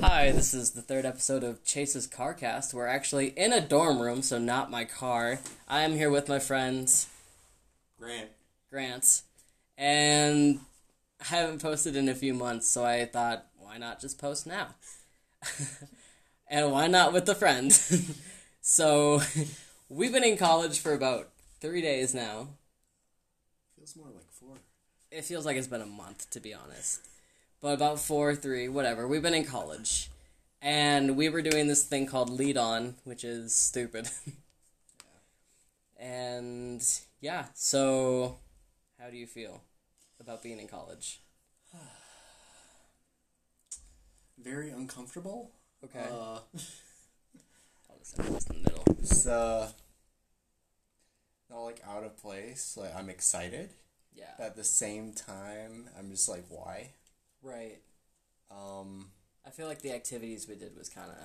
Hi, this is the third episode of Chase's Carcast. We're actually in a dorm room, so not my car. I am here with my friends, Grant. Grant, and I haven't posted in a few months, so I thought, why not just post now? and why not with a friend? so, we've been in college for about three days now. Feels more like four. It feels like it's been a month, to be honest. But about four, three, whatever. We've been in college. And we were doing this thing called Lead On, which is stupid. and yeah, so how do you feel about being in college? Very uncomfortable. Okay. Uh, I'll just have this in the middle. it's uh, not like out of place. Like I'm excited, Yeah. but at the same time, I'm just like, why? Right. Um, I feel like the activities we did was kind of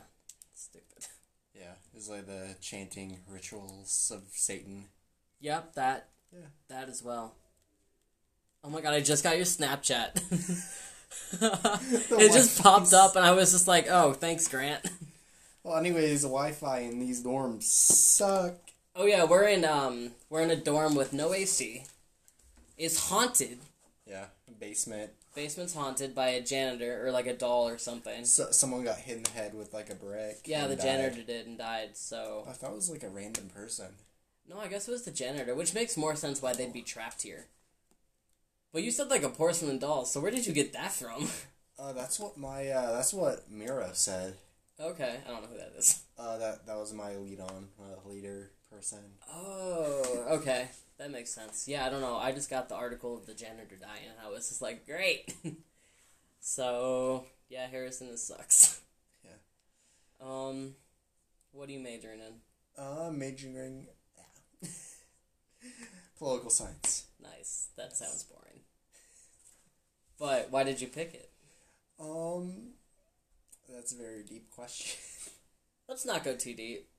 stupid. yeah, it was like the chanting rituals of Satan. Yep, that. Yeah. That as well. Oh my god, I just got your Snapchat. it just popped up and I was just like, oh, thanks, Grant. Well, anyways, the Wi-Fi in these dorms suck. Oh yeah, we're in um we're in a dorm with no AC. It's haunted. Yeah, basement. Basement's haunted by a janitor or like a doll or something. So, someone got hit in the head with like a brick. Yeah, the died. janitor did and died, so I thought it was like a random person. No, I guess it was the janitor, which makes more sense why they'd be trapped here. But you said like a porcelain doll, so where did you get that from? Uh, that's what my uh, that's what Mira said. okay, I don't know who that is. Uh, that that was my lead on uh, leader person. Oh, okay. That makes sense. Yeah, I don't know. I just got the article of the janitor dying, and I was just like, great. so, yeah, Harrison, this sucks. Yeah. Um, what are you majoring in? Uh, majoring yeah. political science. Nice. That sounds boring. But why did you pick it? Um, that's a very deep question. Let's not go too deep.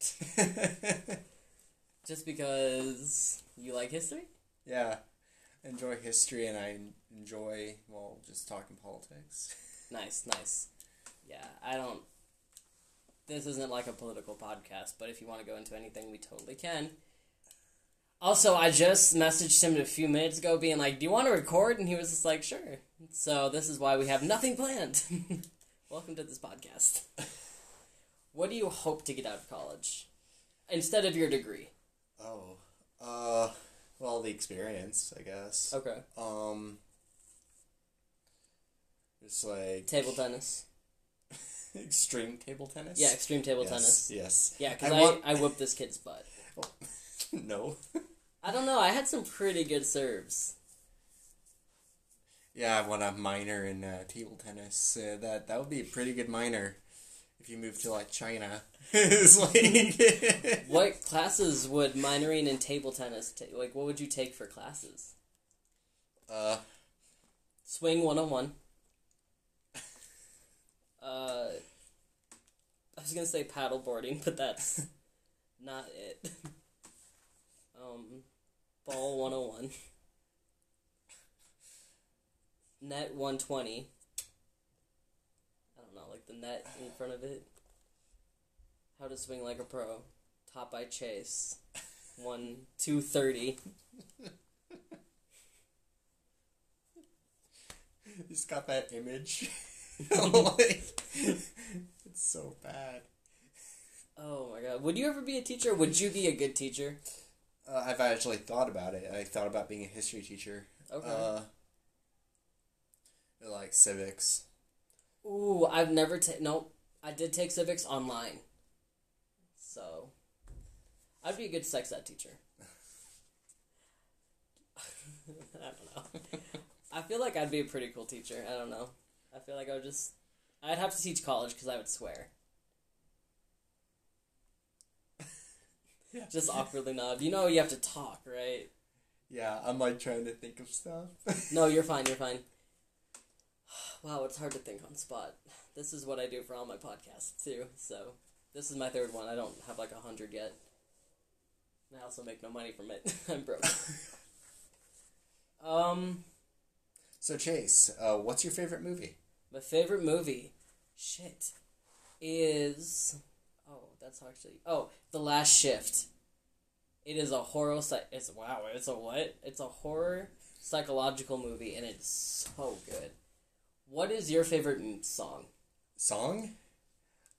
Just because you like history? yeah, enjoy history and I enjoy well just talking politics. Nice, nice. Yeah, I don't. This isn't like a political podcast, but if you want to go into anything, we totally can. Also, I just messaged him a few minutes ago being like, Do you want to record? And he was just like, Sure. So, this is why we have nothing planned. Welcome to this podcast. what do you hope to get out of college? Instead of your degree. Oh, uh, well the experience I guess. Okay. Um, just like Table tennis. extreme table tennis. Yeah, extreme table yes, tennis. Yes. Yeah, because I I, want- I whooped this kid's butt. no. I don't know, I had some pretty good serves. Yeah, I want a minor in uh, table tennis. Uh, that that would be a pretty good minor if you move to like China. like What classes would minoring in table tennis take? Like, what would you take for classes? uh Swing 101. Uh, I was gonna say paddle boarding, but that's not it. Um, ball 101. Net 120. I don't know, like the net in front of it. How to swing like a pro. Top by chase. One, two thirty. He's got that image. like, it's so bad. Oh my god. Would you ever be a teacher? Would you be a good teacher? Uh, I've actually thought about it. I thought about being a history teacher. Okay. Uh, like civics. Ooh, I've never taken. Nope. I did take civics online. So. I'd be a good sex ed teacher. I don't know. I feel like I'd be a pretty cool teacher. I don't know. I feel like I would just. I'd have to teach college because I would swear. Just awkwardly nod. You know you have to talk, right? Yeah, I'm like trying to think of stuff. No, you're fine. You're fine. Wow, it's hard to think on spot. This is what I do for all my podcasts too. So this is my third one. I don't have like a hundred yet. And I also make no money from it. I'm broke. um, So Chase, uh, what's your favorite movie? My favorite movie, shit, is oh that's actually oh The Last Shift. It is a horror. It's wow. It's a what? It's a horror psychological movie, and it's so good. What is your favorite song? Song?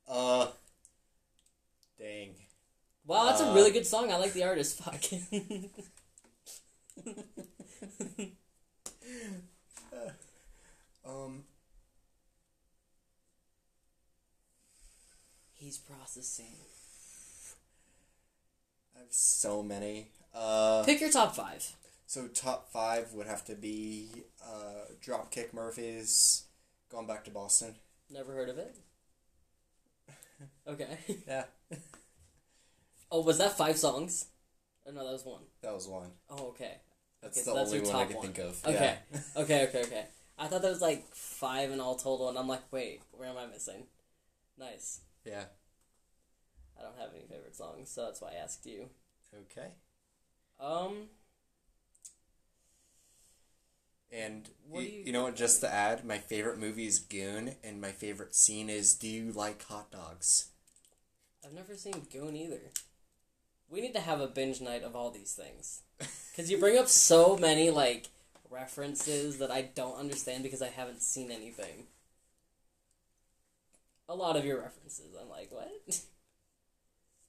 Uh. Dang. Wow, that's a Uh, really good song. I like the artist. Fuck. Um. He's processing. I have so many. Uh. Pick your top five. So top five would have to be uh, Dropkick Murphys, Going Back to Boston. Never heard of it. Okay. Yeah. Oh, was that five songs? Oh, no, that was one. That was one. Oh, okay. That's Okay, the so that's only your one I one. think of. Okay. Yeah. Okay, okay, okay. I thought there was like five in all total, and I'm like, wait, where am I missing? Nice. yeah. I don't have any favorite songs, so that's why I asked you. Okay. Um, And What you- you, know what? Just to add, my favorite movie is Goon, and my favorite scene is Do you like hot dogs? I've never seen Goon either. We need to have a binge night of all these things. Because you bring up so many, like, references that I don't understand because I haven't seen anything. A lot of your references, I'm like, what?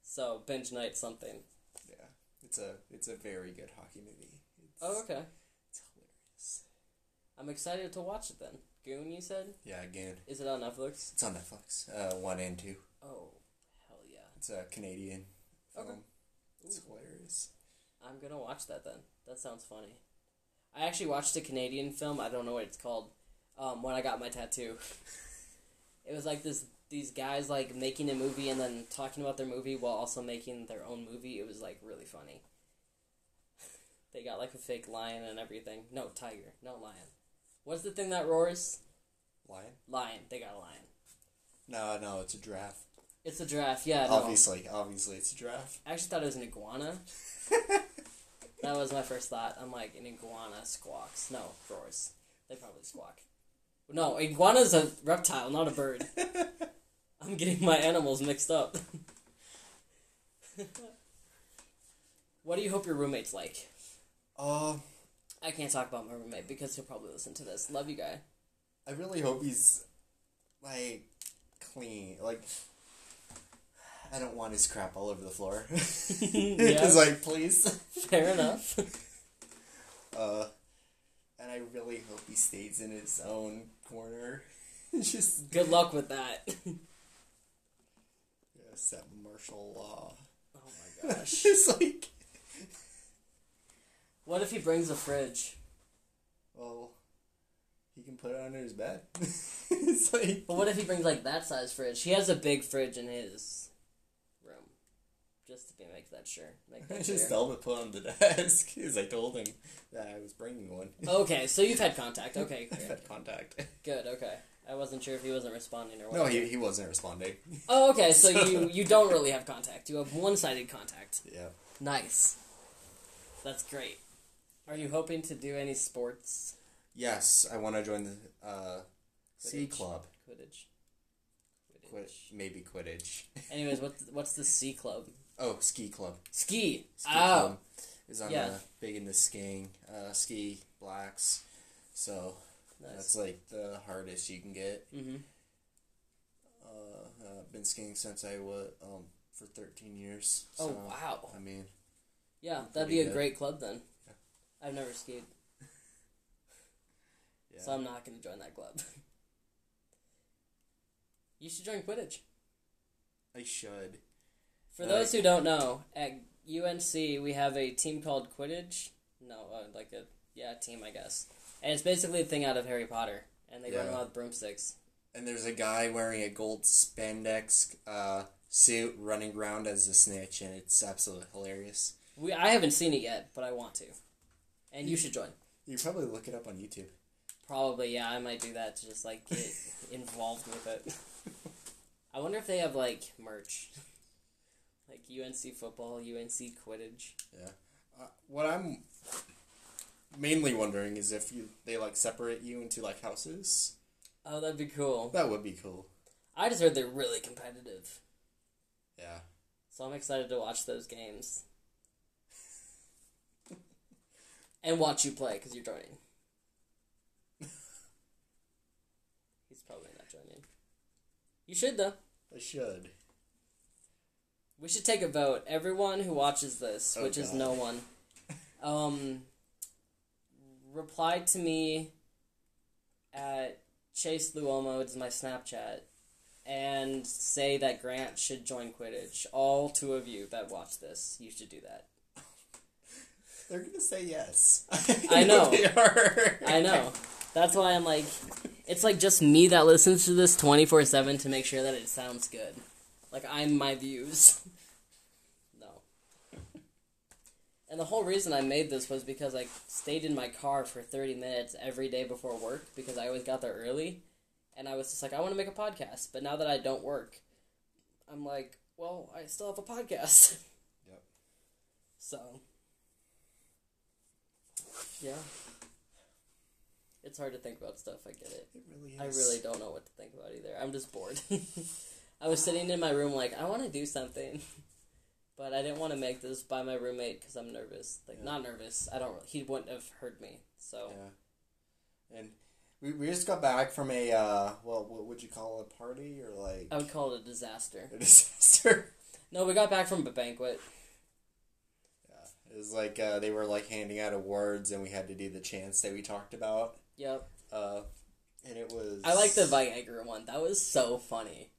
so, binge night something. Yeah, it's a it's a very good hockey movie. It's, Oh, okay. I'm excited to watch it then. Goon, you said? Yeah, Goon. Is it on Netflix? It's on Netflix. Uh, one and two. Oh, hell yeah. It's a Canadian film. Okay. It's Ooh. hilarious. I'm gonna watch that then. That sounds funny. I actually watched a Canadian film. I don't know what it's called. Um, when I got my tattoo, it was like this. These guys like making a movie and then talking about their movie while also making their own movie. It was like really funny. they got like a fake lion and everything. No tiger. No lion. What's the thing that roars? Lion? Lion. They got a lion. No, no, it's a giraffe. It's a giraffe. Yeah. No. Obviously, obviously, it's a giraffe. I actually thought it was an iguana. That was my first thought. I'm like, an iguana squawks. No, roars. They probably squawk. No, iguana's a reptile, not a bird. I'm getting my animals mixed up. what do you hope your roommate's like? Uh, I can't talk about my roommate because he'll probably listen to this. Love you, guy. I really hope he's like clean. Like, I don't want his crap all over the floor. Yeah. It's like, please. Fair enough. Uh, and I really hope he stays in his own corner. Just Good luck with that. yeah, set martial law. Oh my gosh. it's like, What if he brings a fridge? well, he can put it under his bed. it's like, But what if he brings like that size fridge? He has a big fridge in his room. Just to be, make that sure. Make I that just clear. tell him to put it on the desk because I told him that I was bringing one. Okay, so you've had contact. Okay, I've good. had contact. Good, okay. I wasn't sure if he wasn't responding or what. No, he, he wasn't responding. Oh, okay, so you you don't really have contact. You have one-sided contact. Yeah. Nice. That's great. Are you hoping to do any sports? Yes, I want to join the uh, C Quidditch. club. Quidditch. Quid- Quidditch. maybe Quidditch. Anyways, what's what's the C club? Oh, ski club. Ski. Ski oh, club is on yeah. big into skiing. Uh, ski blacks. So nice. that's like the hardest you can get. Mm-hmm. Uh, I've been skiing since I was um for thirteen years. Oh wow. I mean, Yeah, that'd be a good. great club then. Yeah. I've never skied, yeah. so I'm not going to join that club. you should join Quidditch. I should. For those who don't know, at UNC we have a team called Quidditch. No, uh, like a yeah team, I guess. And it's basically a thing out of Harry Potter, and they run around with broomsticks. And there's a guy wearing a gold spandex uh, suit running around as a snitch, and it's absolutely hilarious. We I haven't seen it yet, but I want to. And you should join. You probably look it up on YouTube. Probably, yeah, I might do that to just like get involved with it. I wonder if they have like merch, like UNC football, UNC Quidditch. Yeah, uh, what I'm mainly wondering is if you they like separate you into like houses, Oh, that'd be cool. That would be cool. I just heard they're really competitive, Yeah. so I'm excited to watch those games and watch you play because you're joining. He's probably not joining. You should though. I should. We should take a vote. Everyone who watches this, Oh, which is no one, um, reply to me at Chase Luomo, it's my Snapchat, and say that Grant should join Quidditch. All two of you that watch this, you should do that. They're gonna say yes. I know. they are. I know. That's why I'm like, it's like just me that listens to this 24 7 to make sure that it sounds good. Like, I'm my views. no. And the whole reason I made this was because I stayed in my car for 30 minutes every day before work because I always got there early. And I was just like, I want to make a podcast. But now that I don't work, I'm like, well, I still have a podcast. Yep. So, yeah. It's hard to think about stuff, I get it. It really is. I really don't know what to think about either. I'm just bored. I was sitting in my room like, I want to do something. But I didn't want to make this by my roommate because I'm nervous. Like, Yeah. not nervous. I don't. He wouldn't have heard me. So, Yeah. And we, we just got back from a uh well what would you call it a party or like I would call it a disaster. a disaster? No, we got back from a banquet. It was like uh, they were like handing out awards and we had to do the chants that we talked about. Yep. Uh and it was I like the Viagra one. That was so funny.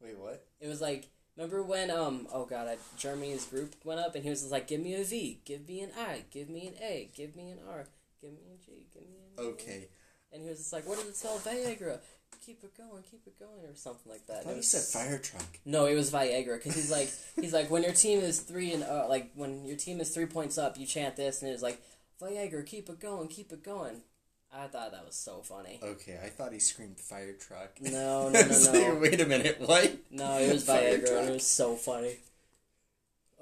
Wait, what? It was like, remember when, um, oh god, I, Germany's group went up and he was just like, give me a V, give me an I, give me an A, give me an R, give me a G, give me an E." Okay. And he was just like, what does it spell? Viagra. Keep it going, keep it going, or something like that. you was- said fire truck. No, it was Viagra because he's like, he's like, when your team is three and uh, like when your team is three points up, you chant this, and it was like, Viagra, keep it going, keep it going. I thought that was so funny. Okay, I thought he screamed fire truck. No, no, was no, like. Wait a minute, what? No, it was Fire Viagra, and it was so funny.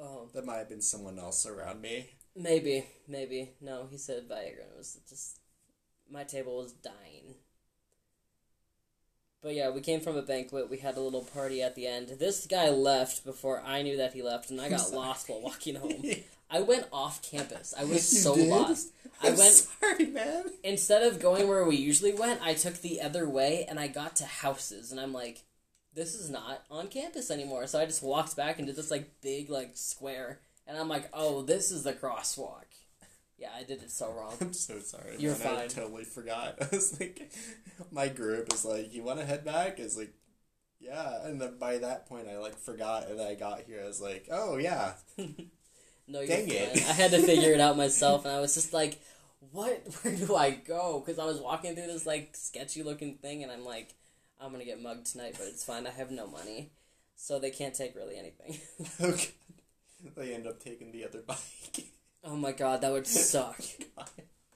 Um, That might have been someone else around me. maybe, maybe. No, he said Viagra. It was just my table was dying. But yeah, we came from a banquet. We had a little party at the end. This guy left before I knew that he left, and I got lost while walking home. I went off campus. I was so lost. I I'm went sorry, man. instead of going where we usually went, I took the other way and I got to houses and I'm like, this is not on campus anymore. So I just walked back into this like big like square and I'm like, oh, this is the crosswalk. Yeah, I did it so wrong. I'm so sorry. You're man. I fine. totally forgot. I was like, my group is like, you want to head back? Is like, yeah. And then by that point, I like forgot, and I got here. I was like, oh yeah. No, Dang it. I had to figure it out myself and I was just like, what? Where do I go? Because I was walking through this like sketchy looking thing and I'm like, I'm gonna get mugged tonight, but it's fine. I have no money, so they can't take really anything. Okay. They end up taking the other bike. Oh my god, that would suck. Oh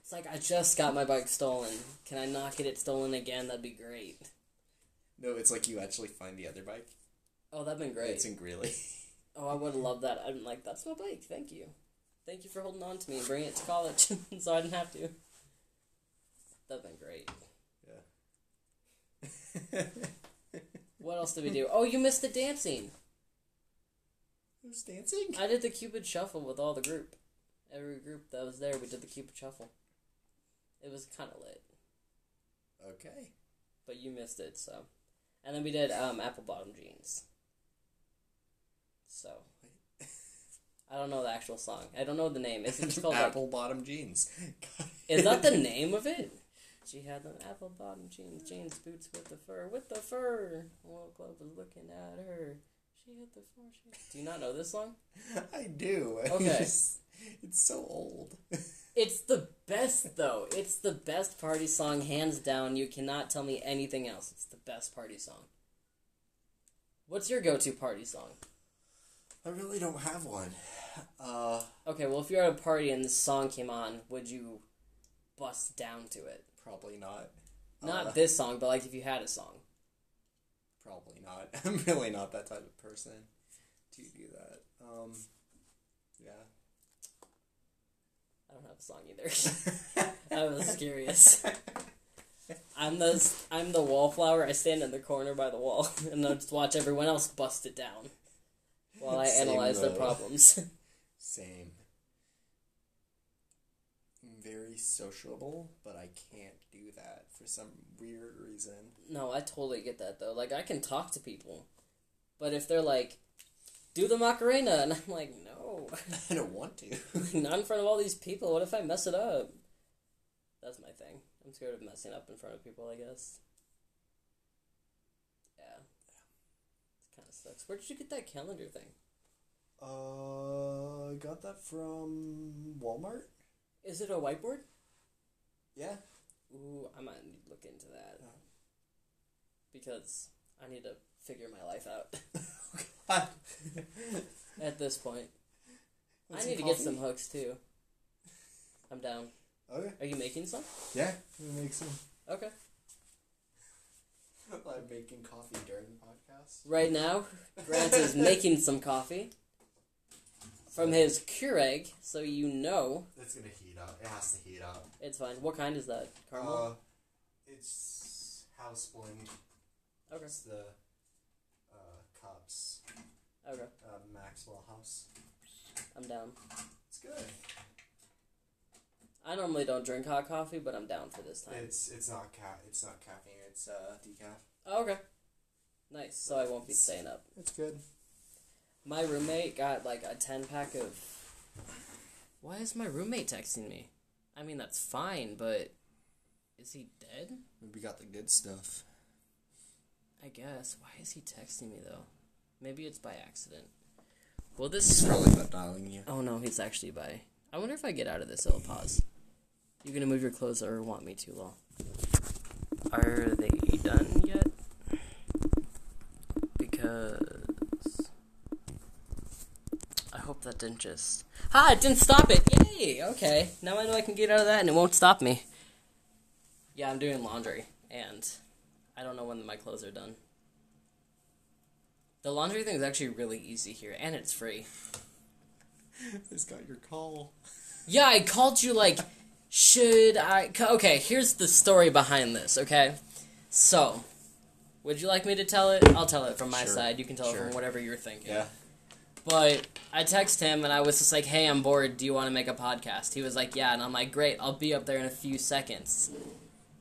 it's like I just got my bike stolen. Can I not get it stolen again? That'd be great. no, it's like you actually find the other bike. Oh, that'd been great. It's in Greeley. Oh, I would love that. I'm like, that's my bike. Thank you. Thank you for holding on to me and bringing it to college, so I didn't have to. That'd been great. Yeah. what else did we do? Oh, you missed the dancing. Who's dancing? I did the Cupid Shuffle with all the group. Every group that was there, we did the Cupid Shuffle. It was kind of lit, Okay. but you missed it, so. And then we did um, Apple Bottom Jeans. So. I don't know the actual song. I don't know the name. It's just called like, Apple bottom jeans. Is that the name of it? She had them apple bottom jeans, jeans, boots with the fur, with the fur. Well, Club was looking at her. She hit the floor. She... Do you not know this song? I do. Okay. It's so old. It's the best though. It's the best party song, hands down. You cannot tell me anything else. It's the best party song. What's your go-to party song? I really don't have one. Uh, Okay, well, if you're at a party and this song came on, would you bust down to it? probably not. Not Uh, this song, but like if you had a song. Probably not. I'm really not that type of person to do that. Um, yeah. I don't have a song either. I was curious. I'm the I'm the wallflower. I stand in the corner by the wall and I just watch everyone else bust it down while I Same, analyze their though. problems. Same. I'm very sociable, but I can't do that for some weird reason. no, I totally get that though. Like I can talk to people, but if they're like, "Do the Macarena," and I'm like, "No, I don't want to. not in front of all these people. What if I mess it up?" That's my thing. I'm scared of messing up in front of people. I guess. Yeah. It kind of sucks. Where did you get that calendar thing? Uh, I got that from Walmart. Is it a whiteboard? Yeah. Ooh, I might need to look into that. Yeah. Because I need to figure my life out God. at this point. Want I some need to get coffee? some hooks too. I'm down. Okay. Are you making some? Yeah, we make some. Okay. like making coffee during the podcast. Right now, Grant is making some coffee from his Keurig, so you know It's gonna heat up. It has to heat up. it's fine. What kind is that? Caramel? Uh, it's house blend. okay. It's the cups. Okay. Uh, Maxwell House. I'm down. It's good. I normally don't drink hot coffee, but I'm down for this time. It's it's not ca- It's not caffeine. It's uh, decaf. Oh, okay. Nice. So I won't be staying up. It's good. My roommate got like a 10 pack of. Why is my roommate texting me? I mean, that's fine, but. Is he dead? Maybe got the good stuff. I guess. Why is he texting me though? Maybe it's by accident. Well, this. He's probably not dialing you. Oh no, he's actually by. I wonder if I get out of this, it'll pause. You gonna move your clothes or want me to, Law? Are they done yet? Because. I hope that didn't just. Ha! It didn't stop it! Yay! Okay. Now I know I can get out of that and it won't stop me. Yeah, I'm doing laundry, and I don't know when my clothes are done. The laundry thing is actually really easy here, and it's free. It's got your call. Yeah, I called you like, should I? Okay, here's the story behind this. Okay, so would you like me to tell it? I'll tell it from my Sure. side. You can tell it from whatever you're thinking. Yeah. But I text him and I was just like, "Hey, I'm bored. Do you want to make a podcast?" He was like, "Yeah," and I'm like, "Great. I'll be up there in a few seconds."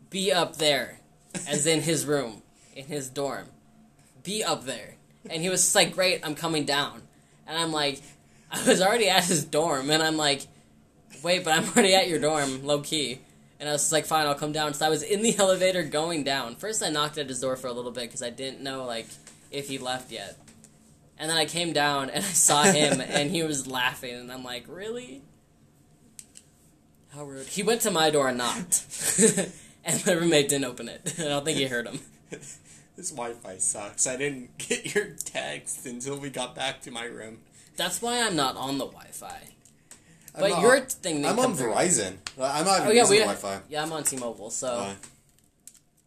Be up there, as in his room, in his dorm. Be up there, and he was just like, "Great. I'm coming down," and I'm like, I was already at his dorm, and I'm like, "Wait, but I'm already at your dorm, low key." And I was just like, "Fine, I'll come down." So I was in the elevator going down. First, I knocked at his door for a little bit because I didn't know like if he left yet. And then I came down and I saw him and he was laughing and I'm like, really? How rude. He went to my door and knocked. and my roommate didn't open it. I don't think he heard him. This Wi-Fi sucks. I didn't get your text until we got back to my room. That's why I'm not on the Wi-Fi. I'm But not- your thing I'm on through. Verizon. I'm not even Oh yeah, using we Wi-Fi. Yeah, I'm on T-Mobile, so Uh,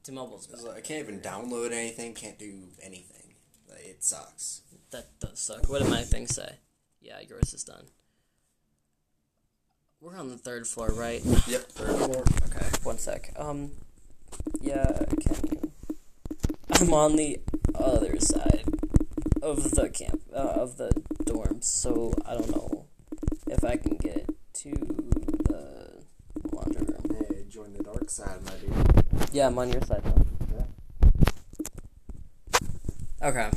T-Mobile's better. I can't even download anything. Can't do anything. Like, It sucks. That does suck. What did my thing say? Yeah, yours is done. We're on the third floor, right? Yep. Third floor. Okay, one sec. Um, yeah, can you? I'm on the other side of the camp, uh, of the dorm, so I don't know if I can get to the laundry room. Hey, join the dark side, my dude. Yeah, I'm on your side now. Okay,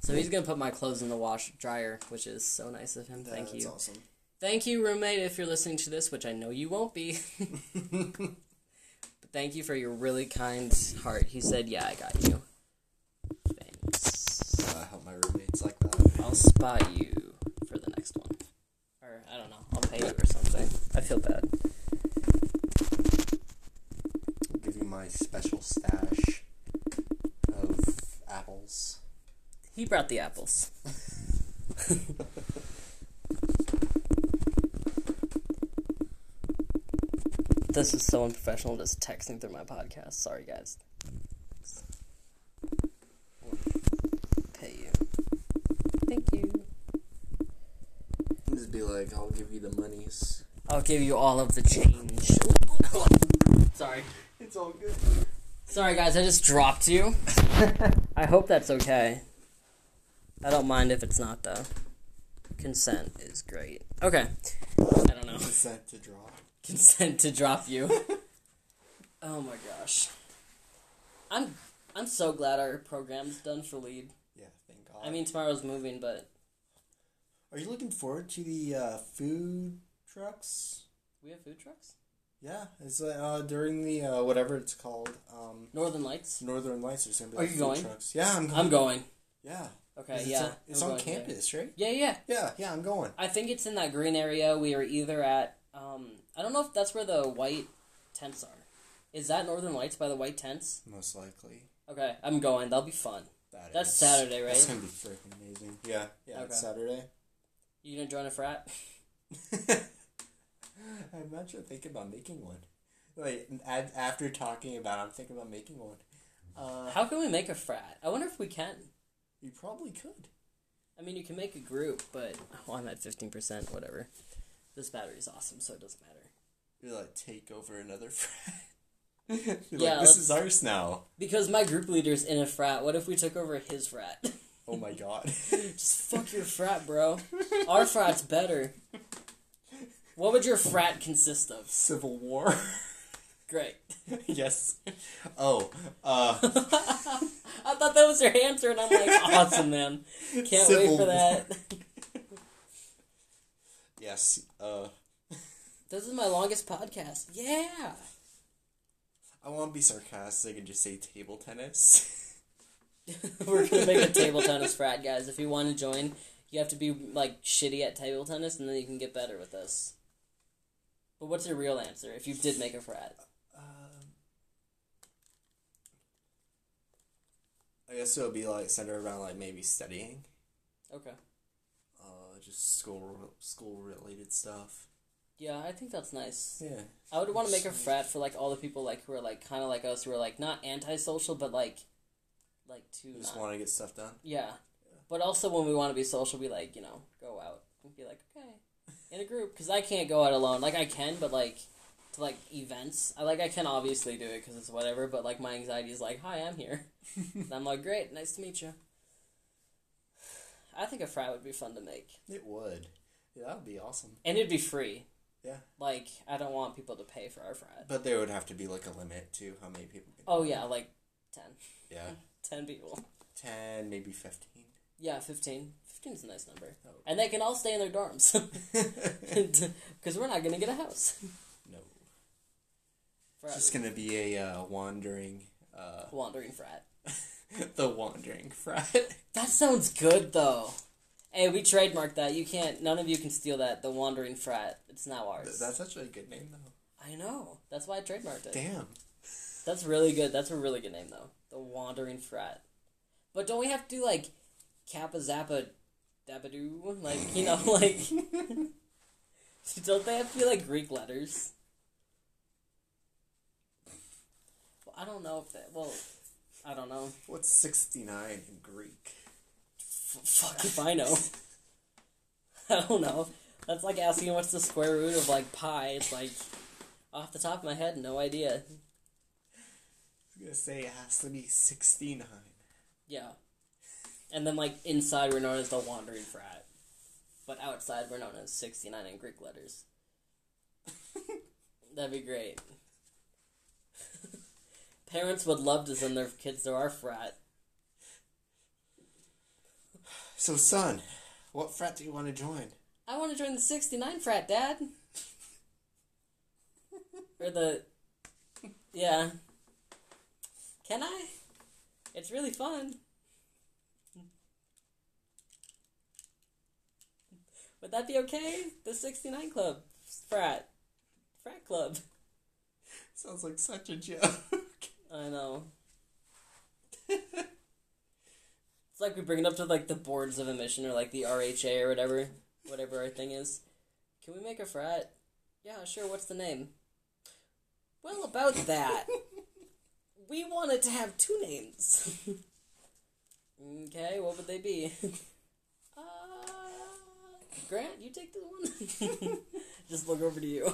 so he's gonna put my clothes in the wash dryer, which is so nice of him. Thank you. That's awesome. Thank you, roommate, if you're listening to this, which I know you won't be. but thank you for your really kind heart. He said, Yeah, I got you. That. You for the next one. Or, I don't know, I'll pay you or something. I feel bad. I'll give you my special stash of apples. He brought the apples. this is so unprofessional just texting through my podcast. Sorry, guys. Pay you. Thank you. Just be like, I'll give you the monies. I'll give you all of the change. Sorry. It's all good. Sorry, guys, I just dropped you. I hope that's okay. I don't mind if it's not, though. Consent is great. Okay. I don't know. Consent to draw. Consent to drop you. oh my gosh. I'm I'm so glad our program's done for lead. Yeah, thank God. I mean, tomorrow's moving, but are you looking forward to the uh, food trucks? we have food trucks. Yeah, it's uh, during the uh, whatever it's called, um, Northern Lights. Northern Lights. There's gonna be Are like, you food going? Trucks. Yeah, I'm going. I'm going. Yeah. Okay, It's yeah. on, it's I'm on going there. campus, right? Yeah, yeah. Yeah, yeah, I'm going. I think it's in that green area. We are either at um I don't know if that's where the white tents are. Is that Northern Lights by the white tents? Most likely. Okay, I'm going. That'll be fun. That That's is- Saturday, right? That's gonna be freaking amazing. Yeah, yeah, it's Okay. Saturday. You gonna join a frat? I'm actually thinking about making one. Like ad- after talking about, it, I'm thinking about making one. Uh, How can we make a frat? I wonder if we can. you probably could. I mean, you can make a group, but oh, I'm at fifteen percent. Whatever. This battery's awesome, so it doesn't matter. You like take over another frat. Yeah, like, this is ours now. Because my group leader's in a frat. What if we took over his frat? Oh my god. Just fuck your frat, bro. Our frat's better. What would your frat consist of? Civil War. Great. yes. Oh, uh, I thought that was your answer, and I'm like, awesome, man. Can't wait for that. yes. Uh, This is my longest podcast. Yeah. I want to be sarcastic and just say table tennis. We're gonna make a table tennis frat, guys. If you want to join, you have to be like shitty at table tennis, and then you can get better with us. But what's your real answer if you did make a frat? Um, I guess it would be like centered around like maybe studying, Okay. uh, just school school related stuff. Yeah, I think that's nice. Yeah. I would want to make a frat for like all the people like who are like kind of like us, who are like not antisocial, but like, like to Just want to get stuff done. Yeah. But also when we want to be social, we like, you know, go out and be like, okay, in a group. Because I can't go out alone. Like, I can, but like, to like events, I like, I can obviously do it because it's whatever, but like, my anxiety is like, hi, I'm here. and I'm like, great, nice to meet you. I think a frat would be fun to make. It would. Yeah, that would be awesome. And it'd be free. Yeah. Like, I don't want people to pay for our frat. But there would have to be like a limit to how many people. Can Oh, yeah, like 10. Yeah. 10 people. Ten, maybe fifteen. Yeah, 15. 15 is a nice number. Oh. And they can all stay in their dorms. Because we're not going to get a house. no. For It's just gonna be a uh, wandering. Uh, wandering frat. the wandering frat. That sounds good though. Hey, we trademarked that. You can't. None of you can steal that. The wandering frat. It's now ours. That's actually a good name though. I know. That's why I trademarked it. Damn. That's really good. That's a really good name though. The wandering frat. But don't we have to do like Kappa Zappa Dabadoo? Like you know, like don't they have to be like Greek letters? Well, I don't know if that. Well, I don't know. What's sixty nine in Greek? F- fuck if I know. I don't know. That's like asking what's the square root of like pi. It's like off the top of my head, no idea. I was gonna say it has to be sixty nine. Yeah. And then like inside we're known as the wandering frat. But outside we're known as sixty nine in Greek letters. That'd be great. Parents would love to send their kids to our frat. So, son, what frat do you want to join? I want to join the 69 frat, Dad. or the. Yeah. Can I? It's really fun. Would that be okay? The 69 club. Frat. Frat club. Sounds like such a joke. I know. it's like we bring it up to like the boards of admission or like the RHA or whatever, whatever our thing is. Can we make a frat? Yeah, sure. What's the name? Well, about that, we wanted to have two names. okay, what would they be? uh, Grant, you take this one. Just look over to you.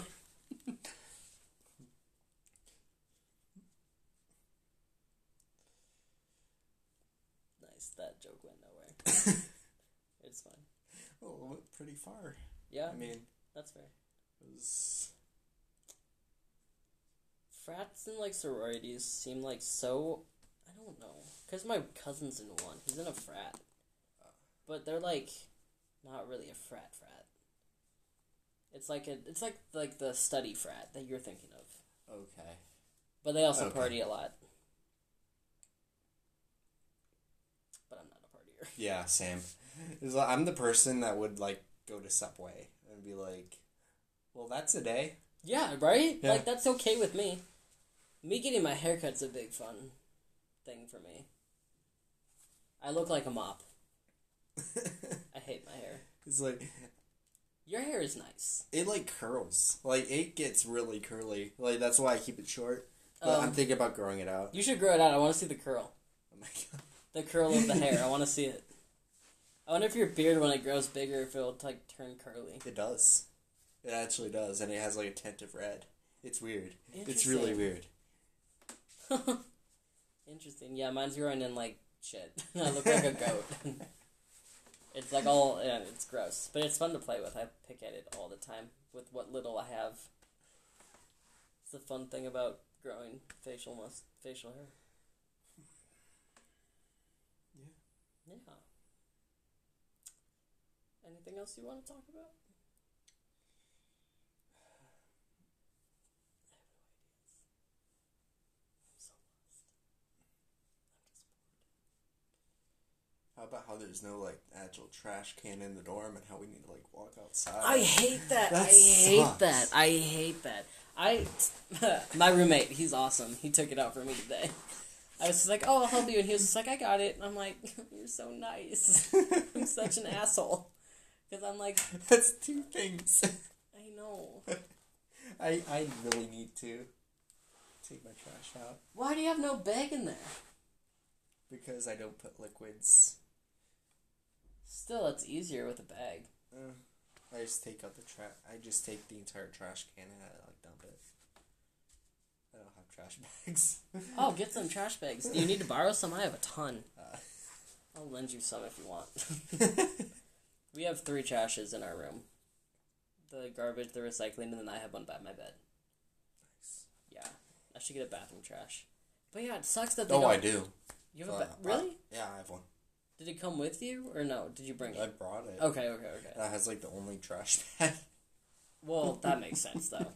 nice, that joke went nowhere. it's fine. Well, it went pretty far. Yeah, I mean, that's fair. It was Frats and like sororities seem like so. I don't know. Cause my cousin's in one. He's in a frat, but they're like not really a frat frat. It's like a. It's like like the study frat that you're thinking of. Okay. But they also Okay. party a lot. But I'm not a partier. Yeah, same. Like, I'm the person that would like go to Subway and be like, "Well, that's a day." Yeah, right? Yeah. Like that's okay with me. Me getting my haircut's a big fun thing for me. I look like a mop. I hate my hair. it's like Your hair is nice. it like curls. Like it gets really curly. Like that's why I keep it short. But Um, I'm thinking about growing it out. You should grow it out. I want to see the curl. Oh my god. The curl of the hair. I want to see it. I wonder if your beard, when it grows bigger, if it'll like turn curly. It does. It actually does, and it has like a tint of red. It's weird. It's really weird. Interesting. Yeah, mine's growing in like shit. I look like a goat. it's like all yeah, it's gross, but it's fun to play with. I pick at it all the time with what little I have. It's the fun thing about growing facial mus- facial hair. Yeah. Yeah. Anything else you want to talk about? How about how there's no like actual trash can in the dorm, and how we need to like walk outside? I hate that. That I hate sucks. that. I hate that. I my roommate, he's awesome. He took it out for me today. I was just like, "Oh, I'll help you," and he was just like, "I got it." And I'm like, "You're so nice." I'm such an asshole because I'm like, That's two things. I know. I I really need to take my trash out Why do you have no bag in there? because I don't put liquids. Still, it's easier with a bag. Uh, I just take out the trash. I just take the entire trash can and I like dump it. I don't have trash bags. Oh, get some trash bags. Do you need to borrow some? I have a ton. Uh. I'll lend you some if you want. we have three trashes in our room. The garbage, the recycling, and then I have one by my bed. Nice. Yeah, I should get a bathroom trash. But yeah, it sucks that they oh, don't. I do. You have a ba- really? yeah, I have one. Did it come with you or no? Did you bring it? I brought it. Okay, okay, okay. That has like the only trash bag. Well, that makes sense though.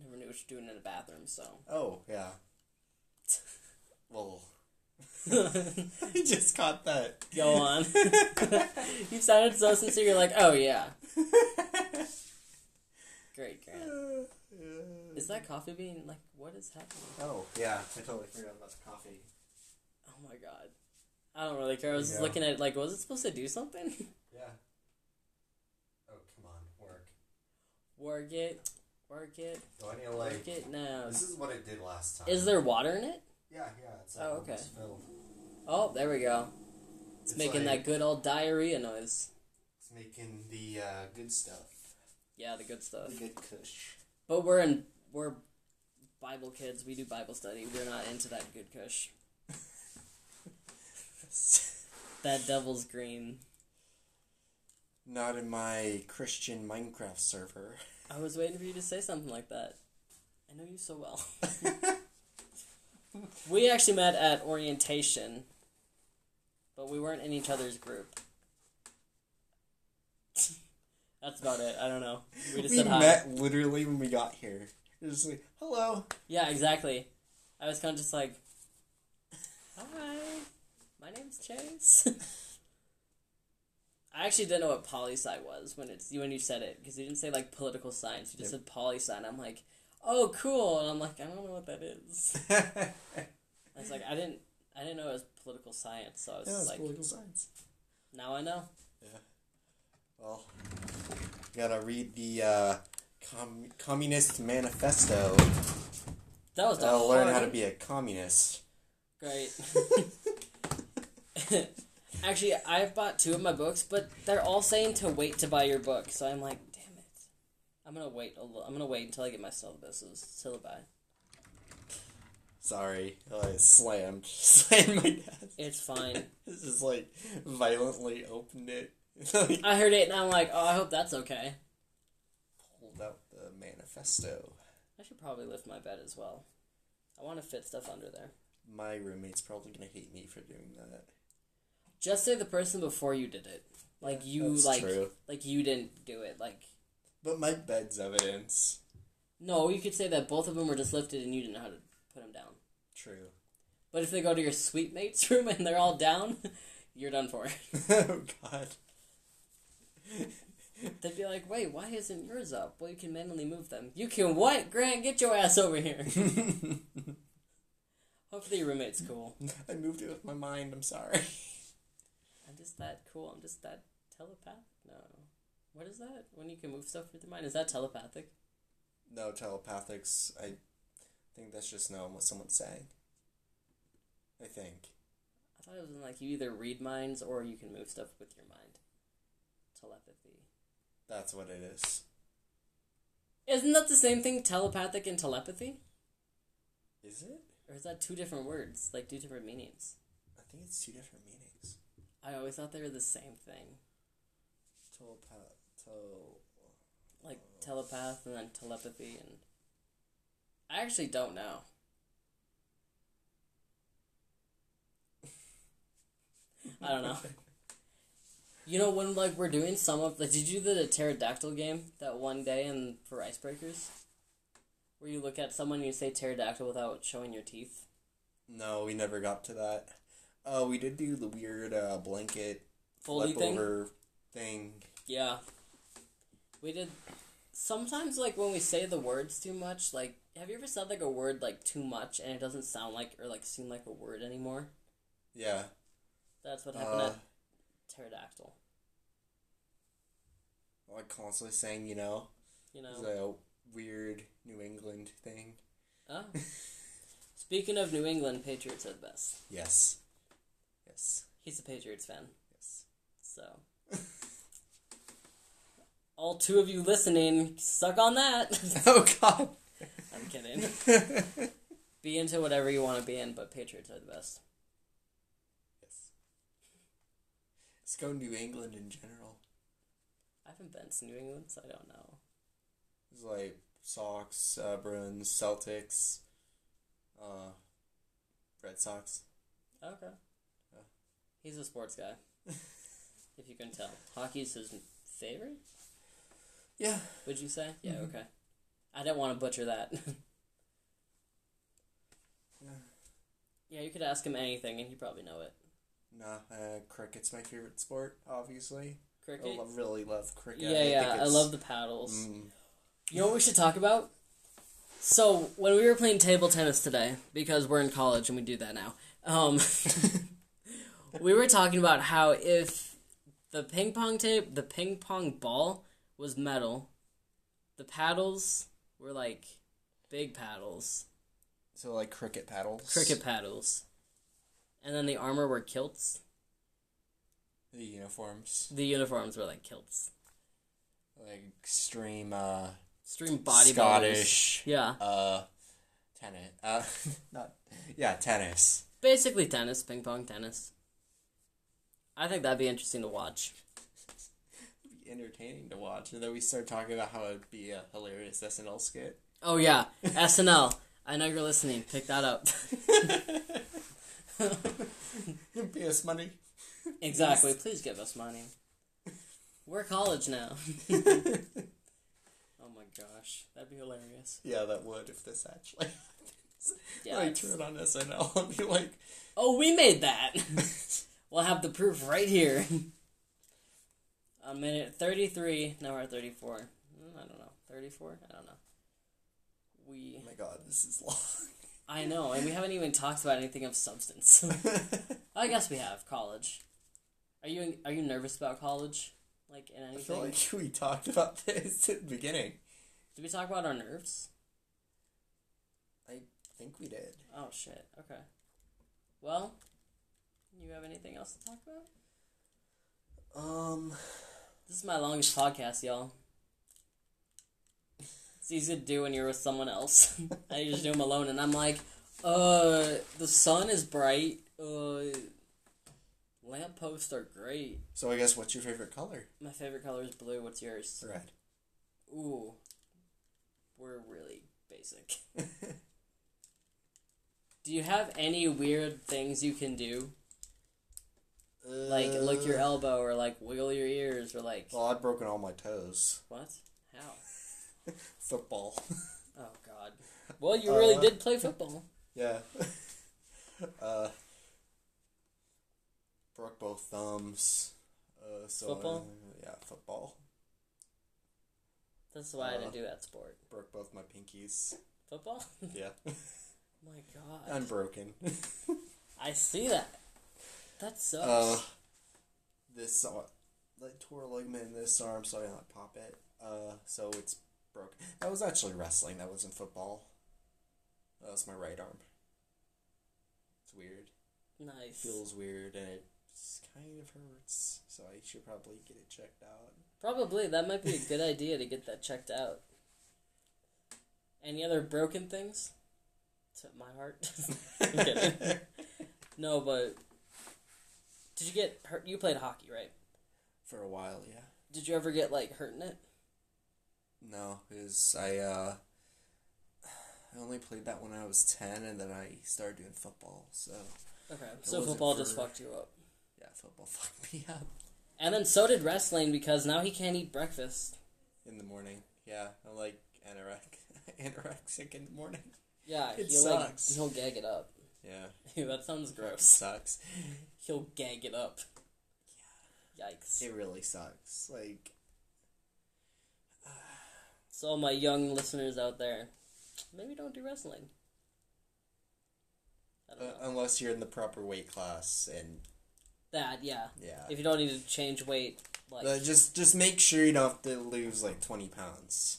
Never knew what you're doing in a bathroom, so. Oh yeah. Well, I just caught that. Go on. you sounded so sincere. You're like, oh yeah. Great, Grant. Is that coffee bean like what is happening? Oh yeah, I totally forgot about the coffee. Oh my god. I don't really care. I was just looking at it like, was it supposed to do something? Yeah. Oh come on, work. Work it. Work it. Do I need to Work it now. This is what it did last time. Is there water in it? Yeah, yeah. It's Oh, okay. filled. Oh, there we go. It's, It's making like- that good old diarrhea noise. It's making the uh, good stuff. Yeah, the good stuff. The good kush. But we're in we're Bible kids. We do Bible study. We're not into that good kush. That devil's green. Not in my Christian Minecraft server. I was waiting for you to say something like that. I know you so well. we actually met at orientation, but we weren't in each other's group. That's about it. I don't know. We just we said hi. met literally when we got here. It was like, hello. Yeah, exactly. I was kind of just like, hi, name's Chase. I actually didn't know what poli sci was when it's when you said it because you didn't say like political science. You just Yep. said poli sci. And I'm like, oh, cool. And I'm like, I don't know what that is. I was like, I didn't, I didn't know it was political science. So I was yeah, it's like, political science. now I know. Yeah. Well, gotta read the uh, com- Communist Manifesto. That was I'll learn how to be a communist. Great. Actually, I've bought two of my books, but they're all saying to wait to buy your book. So I'm like, damn it. I'm gonna wait a little. I'm gonna wait until I get my syllabuses syllabi. Sorry, oh, I slammed slammed my desk. It's fine. This is like violently opened it. I heard it and I'm like, oh, I hope that's okay. pulled out the manifesto. I should probably lift my bed as well. I want to fit stuff under there. My roommate's probably gonna hate me for doing that. Just say the person before you did it. Like you That's like true. like you didn't do it. Like But my bed's evidence. no, you could say that both of them were just lifted and you didn't know how to put them down. True. But if they go to your suite mate's room and they're all down, you're done for. oh God. They'd be like, "Wait, why isn't yours up?" Well, you can manually move them. You can what? Grant, get your ass over here. Hopefully your roommate's cool. I moved it with my mind. I'm sorry. Just that cool. I'm just that telepath. No, what is that? When you can move stuff with your mind? Is that telepathic? No telepathics. I think that's just knowing what someone's saying. I think. I thought it was like you either read minds or you can move stuff with your mind. Telepathy. That's what it is. Isn't that the same thing, telepathic and telepathy? Is it? Or is that two different words, like two different meanings? I think it's two different meanings. I always thought they were the same thing. Telepath. Tel. Like telepath and then telepathy and I actually don't know. I don't know. You know when like we're doing some of like did you do the pterodactyl game that one day and for icebreakers? Where you look at someone and you say pterodactyl without showing your teeth? No, we never got to that. Uh, we did do the weird uh, blanket Foldy flip thing? over thing. Yeah. We did sometimes like when we say the words too much, like have you ever said like a word like too much and it doesn't sound like or like seem like a word anymore? Yeah. That's what happened Uh, at pterodactyl. like constantly saying, you know, You it's know. a weird New England thing. Oh. Speaking of New England, Patriots are the best. Yes. Yes. He's a Patriots fan, Yes. so all two of you listening, suck on that. oh God. I'm kidding. Be into whatever you want to be in, but Patriots are the best. Yes. Let's go New England in general. I haven't been to New England, so I don't know. It's like Sox, uh, Bruins, Celtics, uh, Red Sox. Okay. He's a sports guy. if you can tell. Hockey's his favorite, Yeah. would you say? Yeah, Mhm. okay. I didn't want to butcher that. Yeah. yeah, you could ask him anything and he'd probably know it. Nah, uh, cricket's my favorite sport, obviously. I Cricket? lo- really love cricket. yeah, I yeah, think I love the paddles. Mm, You know what we should talk about? So, when we were playing table tennis today, because we're in college and we do that now, um, we were talking about how if the ping pong tape, the ping pong ball was metal, the paddles were like big paddles, so like cricket paddles. cricket paddles, and then the armor were kilts. The uniforms. The uniforms were like kilts. Like extreme, uh, Extreme body Scottish, Yeah, uh, tennis. Uh, not, yeah, tennis. basically tennis, ping pong tennis. I think that'd be interesting to watch. It'd be entertaining to watch. And then we start talking about how it'd be a hilarious SNL skit. Oh yeah, SNL. I know you're listening. Pick that up. Pay us money. exactly. Please give us money. We're college now. oh my gosh, that'd be hilarious. Yeah, that would if this actually happens. Yeah. it's- turn on SNL and be like, Oh, we made that. We'll have the proof right here. A minute thirty-three. Now we're at thirty-four. Mm, I don't know. Thirty-four. I don't know. We. oh my god, this is long. I know, and we haven't even talked about anything of substance. I guess we have college. Are you are you nervous about college? Like in I anything? feel like we talked about this at the beginning. Did we talk about our nerves? I think we did. Oh shit. Okay. Well, you have anything else to talk about? Um, This is my longest podcast, y'all. It's easy to do when you're with someone else. I just do them alone, and I'm like, Uh, the sun is bright. Uh, lampposts are great. So I guess what's your favorite color? My favorite color is blue. What's yours? Red. Ooh, we're really basic. Do you have any weird things you can do? Like lick your Uh, elbow or like wiggle your ears or like Well, I've broken all my toes. what? How? Football. Oh god. Well, you really Uh, did play football. yeah. uh, broke both thumbs. Uh, so Football? yeah, football. That's why I uh, didn't do that sport. Broke both my pinkies. Football? Yeah, my god. unbroken. I see that. That sucks. Uh, this uh, like tore a ligament in this arm, so I to pop it. Uh, so it's broken. That was actually wrestling. That wasn't football. That was my right arm. It's weird. nice. feels weird and it kind of hurts. So I should probably get it checked out. Probably that might be a good idea to get that checked out. Any other broken things? To my heart. No, but did you get hurt? You played hockey, right? For a while, yeah. Did you ever get like hurt in it? No, because I uh, I only played that when I was ten, and then I started doing football. So Okay, so football just fucked you up, yeah, football fucked me up and then so did wrestling because now he can't eat breakfast. in the morning. Yeah, I'm like anorexic, anorexic in the morning. Yeah, It he'll sucks. like he'll gag it up. Yeah, that sounds gross. sucks. He'll gag it up. Yeah. Yikes. It really sucks. Like So all my young listeners out there, maybe don't do wrestling. Uh, unless you're in the proper weight class, and that, yeah. yeah. If you don't need to change weight, like Uh, just just make sure you don't have to lose like twenty pounds.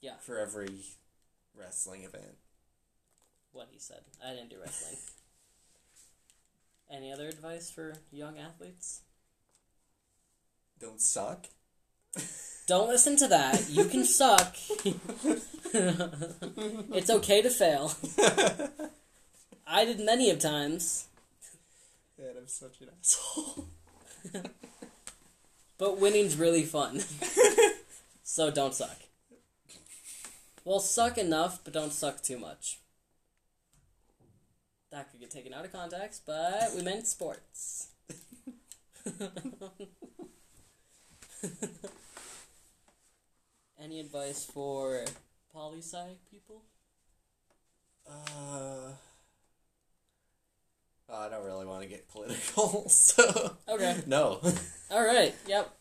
Yeah. For every wrestling event. What he said. I didn't do wrestling. Any other advice for young athletes? Don't suck. Don't listen to that. You can suck. it's okay to fail. I did many of times, Man, I'm such an asshole. but winning's really fun. so don't suck. Well, suck enough, but don't suck too much. That could get taken out of context, but we meant sports. Any advice for poli sci people? Uh, I don't really want to get political, so Okay. no. All right. Yep.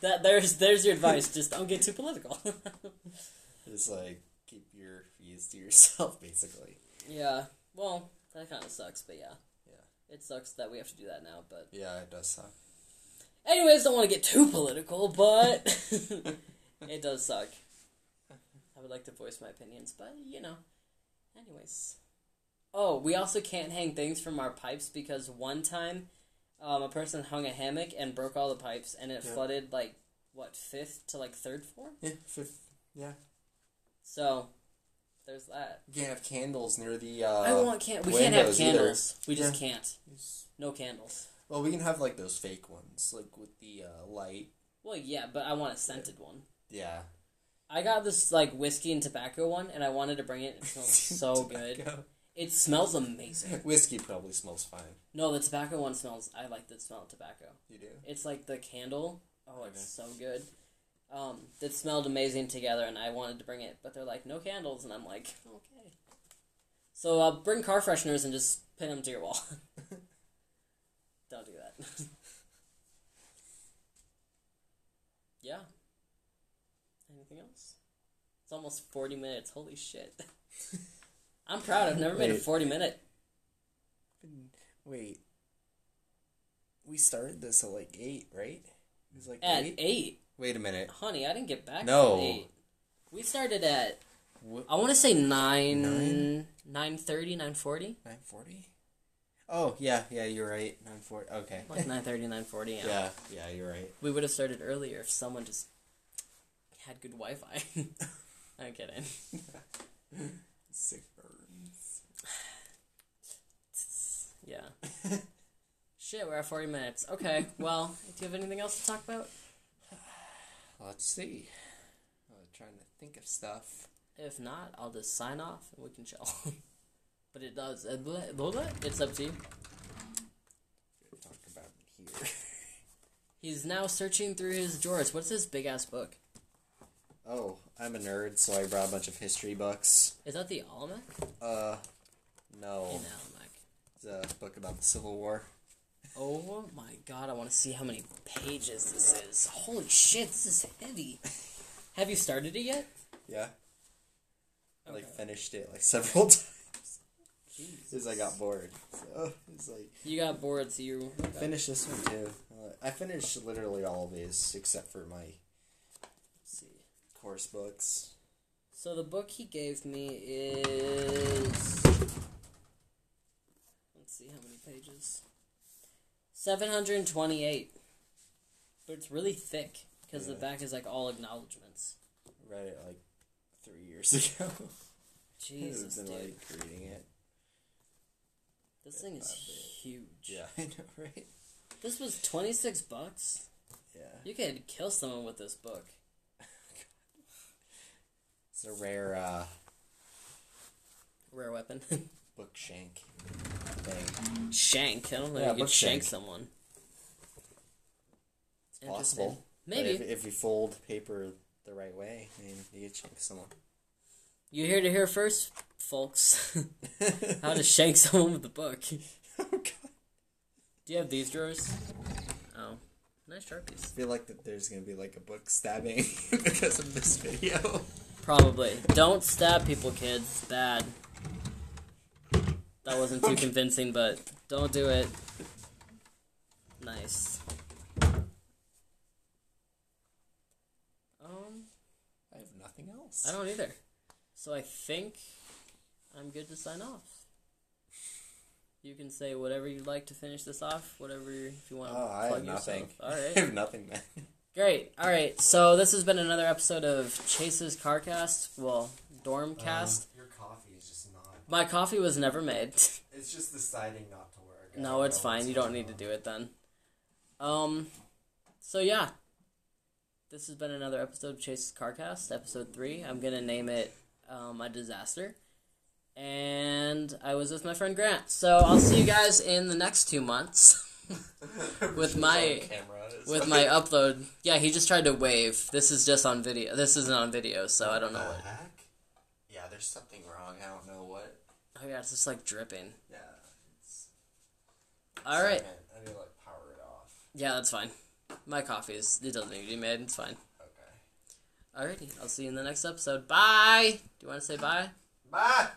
That there's there's your advice. Just don't get too political. Just like keep your views to yourself, basically. yeah. Well, that kind of sucks, but yeah. Yeah. It sucks that we have to do that now, but Yeah, it does suck. anyways, don't want to get too political, but it does suck. I would like to voice my opinions, but you know. Anyways. Oh, we also can't hang things from our pipes because one time um, a person hung a hammock and broke all the pipes and it Yeah. flooded like what, fifth to like third floor? Yeah, fifth. Yeah. So there's that. You can't have candles near the. Uh, I want can we can't have windows either. candles. We just Yeah. can't. No candles. Well, we can have like those fake ones, like with the uh, light. Well, yeah, but I want a scented one. Yeah. I got this like whiskey and tobacco one, and I wanted to bring it. It smells so good. It smells amazing. Whiskey probably smells fine. No, the tobacco one smells. I like the smell of tobacco. You do. It's like the candle. Oh, it's Okay. so good. Um, it smelled amazing together, and I wanted to bring it, but they're like no candles, and I'm like okay. So I'll bring car fresheners and just pin them to your wall. Don't do that. yeah. Anything else? It's almost forty minutes. Holy shit! I'm proud. I've never made a forty minute. Wait. We started this at like eight, right? It was like At eight. eight, Wait a minute. honey, I didn't get back. No. eight. We started at What? I want to say nine, Nine? nine thirty, nine forty, Nine forty. Oh yeah, yeah, you're right. Nine forty. Okay. like nine thirty, nine forty. Yeah. yeah, yeah, you're right. We would have started earlier if someone just had good Wi-Fi. I'm kidding. Sick burns. Yeah. Shit, we're at 40 minutes. Okay, well, do you have anything else to talk about? Let's see. I'm trying to think of stuff. If not, I'll just sign off and we can chill. but it does. uh. It's up to you. Talk about here. He's now searching through his drawers. What's this big ass book? Oh, I'm a nerd, so I brought a bunch of history books. Is that the Almanac? Uh, no, In Almanac. it's a book about the Civil War. Oh my god, I want to see how many pages this is. Holy shit, this is heavy. Have you started it yet? Yeah, I like Okay. finished it like several times Jesus. because I got bored. So it's like You got bored, so you okay. finish this one too. Uh, I finished literally all of these except for my Let's see. course books. So the book he gave me is. Let's see how many pages. 728. But it's really thick because the back is like all acknowledgments. Read it like three years ago. Jesus, I've dude. like reading it. this thing is huge. Yeah, I know, right? This was 26 bucks. Yeah, You could kill someone with this book. it's a rare uh, Rare weapon. book shank thing. shank. I don't think Yeah, you could shank shank. someone. It's possible. Maybe. if, if you fold paper the right way, I mean, you could shank someone. You hear to hear first, folks. How to shank someone with a book. oh god. Do you have these drawers? Oh, nice sharpies. I feel like that there's gonna be like a book stabbing because of this video. Probably. Don't stab people, kids. It's bad. That wasn't too convincing, but don't do it. Nice. Um, I have nothing else. I don't either. So I think I'm good to sign off. You can say whatever you'd like to finish this off. Whatever if you want to Oh, I plug have nothing. All right. I have nothing, man. Great. All right. So this has been another episode of Chase's Carcast. Well, Dormcast. your My coffee was never made. It's just deciding not to work. I no, it's fine. You don't need to do it then. Um. So yeah, this has been another episode of Chase's Carcast, episode three. I'm gonna name it um, a disaster. And I was with my friend Grant. So I'll see you guys in the next two months. with my- on camera. With my upload. Yeah, he just tried to wave. This is just on video. This isn't on video, so I don't know what. heck? Yeah, there's something wrong. I don't know what. Oh yeah, it's just like dripping. Yeah. It's... All right. I need to like power it off. Yeah, that's fine. My coffee is. It doesn't need to be made. It's fine. Okay. Alrighty, I'll see you in the next episode. Bye. Do you want to say bye? Bye.